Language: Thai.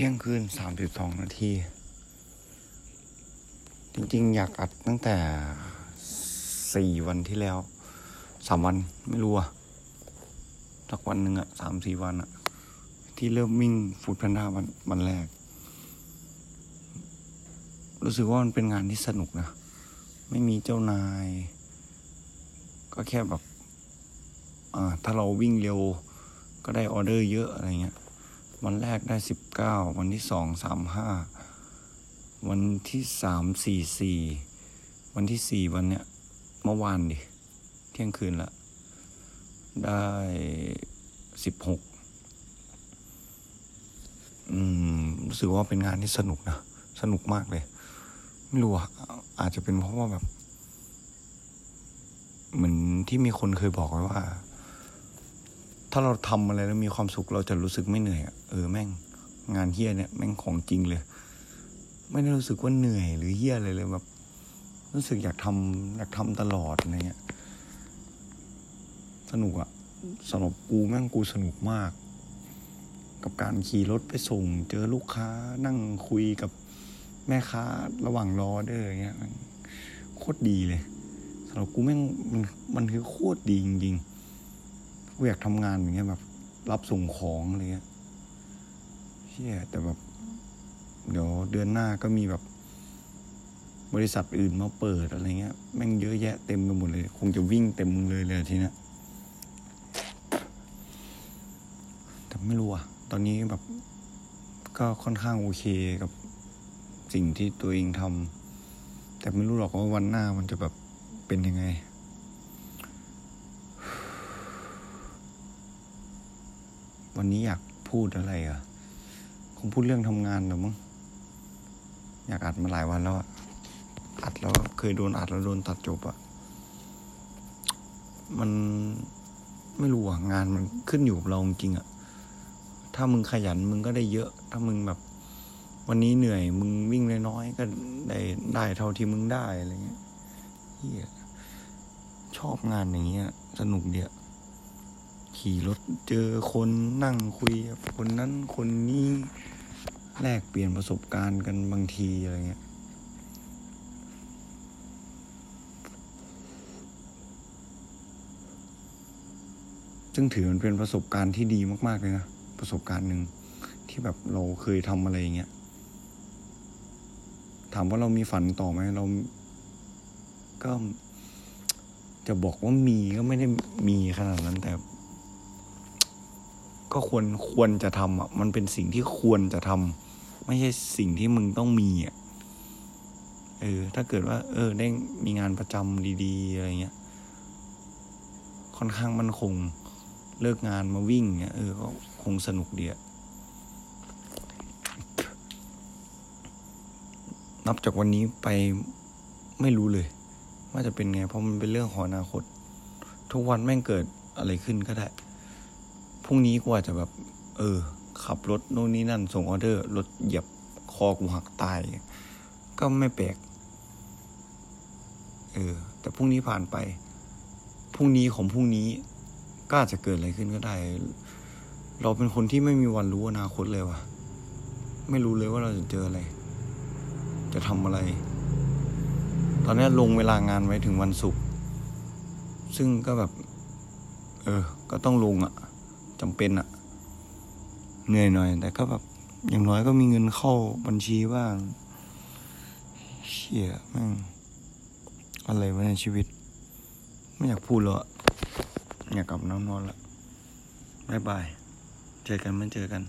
ที่ยงคืนสามสิบสองนาที จริงๆ อยากอัดตั้งแต่สี่วันที่แล้วสามวันไม่รู้อะสักวันหนึ่งอะสามสี่วันอะที่เริ่มวิ่งฟูดแพนด้าวันวันแรก รู้สึกว่ามันเป็นงานที่สนุกนะ ไม่มีเจ้านาย ก็แค่แบบ อ่า ถ้าเราวิ่งเร็ว ก็ได้ออเดอร์เยอะอะไรเงี้ย วันแรกได้สิบเก้าวันที่สองสามห้าวันที่สามสี่สี่วันที่สี่วันเนี้ยเมื่อวานดิเที่ยงคืนละได้สิบหกอืมรู้สึกว่าเป็นงานที่สนุกนะ สนุกมากเลย ไม่รู้อาจจะเป็นเพราะว่าแบบ เหมือนที่มีคนเคยบอกไว้ว่า ถ้าเราทำอะไรแล้วมีความสุขเราจะรู้สึกไม่เหนื่อยเออแม่ง งานเฮียเนี่ยแม่งของจริงเลย ไม่ได้รู้สึกว่าเหนื่อยหรือเฮียอะไรเลยแบบรู้สึกอยากทำอยากทำตลอดอะไรเงี้ยสนุกอะสำหรับกูแม่งกูสนุกมาก กับการขี่รถไปส่ง เจอลูกค้านั่งคุยกับแม่ค้าระหว่างรอเด้ออย่างเงี้ยโคตรดีเลยสำหรับกูแม่งมันมันคือโคตรดีจริงๆ กูอยากทำงานอย่างเงี้ยแบบ รับส่งของอะไรเงี้ยเชี่ยแต่แบบ เดี๋ยวเดือนหน้าก็มีแบบ บริษัทอื่นมาเปิดอะไรเงี้ยแม่งเยอะแยะเต็มไปหมดเลย คงจะวิ่งเต็มเลยเลยทีเนี้ยแต่ไม่รู้อะตอนนี้แบบ ก็ค่อนข้างโอเคกับสิ่งที่ตัวเองทำแต่ไม่รู้หรอกว่าวันหน้ามันจะแบบเป็นยังไง วันนี้อยากพูดอะไรอะ คงพูดเรื่องทำงานหรือมั้ง อยากอัดมาหลายวันแล้วอะอัดแล้วเคยโดนอัดแล้วโดนตัดจบอะมันไม่รู้อะงานมันขึ้นอยู่กับเราจริงอะถ้ามึงขยันมึงก็ได้เยอะ ถ้ามึงแบบ วันนี้เหนื่อย มึงวิ่งน้อยๆก็ได้ได้เท่าที่มึงได้อะไรเงี้ยเฮียชอบงานอย่างเงี้ย สนุกเดีย ขี่รถเจอคนนั่งคุยกับคนนั้นคนนี้แลกเปลี่ยนประสบการณ์กันบางทีอะไรเงี้ย ซึ่งถือมันเป็นประสบการณ์ที่ดีมากๆเลยนะ ประสบการณ์หนึ่งที่แบบเราเคยทำอะไรอย่างเงี้ย ถามว่าเรามีฝันต่อไหมเรา ก็จะบอกว่ามีก็ไม่ได้มีขนาดนั้นแต่ ก็ควรควรจะทำอะมันเป็นสิ่งที่ควรจะทำไม่ใช่สิ่งที่มึงต้องมีอะเออ ถ้าเกิดว่า เออ ได้มีงานประจำดีๆอะไรเงี้ย ค่อนข้างมันคงเลิกงานมาวิ่งเงี้ยเออ ก็คงสนุกดีอะนับจากวันนี้ไปไม่รู้เลย ว่าจะเป็นไง เพราะมันเป็นเรื่องของอนาคต ทุกวันแม่งเกิดอะไรขึ้นก็ได้ พรุ่งนี้กูอาจจะแบบ เออ ขับรถโน่นนี่นั่น ส่งออเดอร์รถเหยียบคอกูหักตาย ก็ไม่แปลก เออ แต่พรุ่งนี้ผ่านไป พรุ่งนี้ของพรุ่งนี้ ก็อาจจะเกิดอะไรขึ้นก็ได้ เราเป็นคนที่ไม่มีวันรู้อนาคตเลยว่ะ ไม่รู้เลยว่าเราจะเจออะไร จะทำอะไร ตอนนี้ลงเวลางานไว้ถึงวันศุกร์ ซึ่งก็แบบ เออ ก็ต้องลงอะ่ะ จำเป็นอะเหนื่อยหน่อย แต่ก็แบบอย่างน้อยก็มีเงินเข้าบัญชีบ้างเชี่ยแม่งอะไรวะในชีวิต ไม่อยากพูดแล้วอะอยากกลับน้ำนอนละบายบาย เจอกันไม่เจอกัน